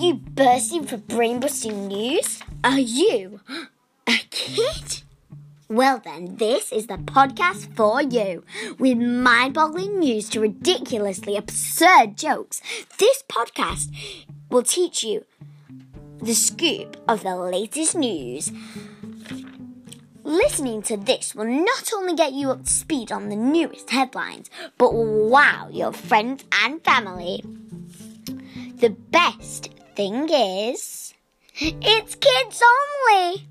you bursting for brain busting news? Are you a kid? Well, then, this is the podcast for you. With mind boggling news to ridiculously absurd jokes, this podcast will teach you the scoop of the latest news. Listening to this will not only get you up to speed on the newest headlines, but wow your friends and family. The best thing is, it's kids only.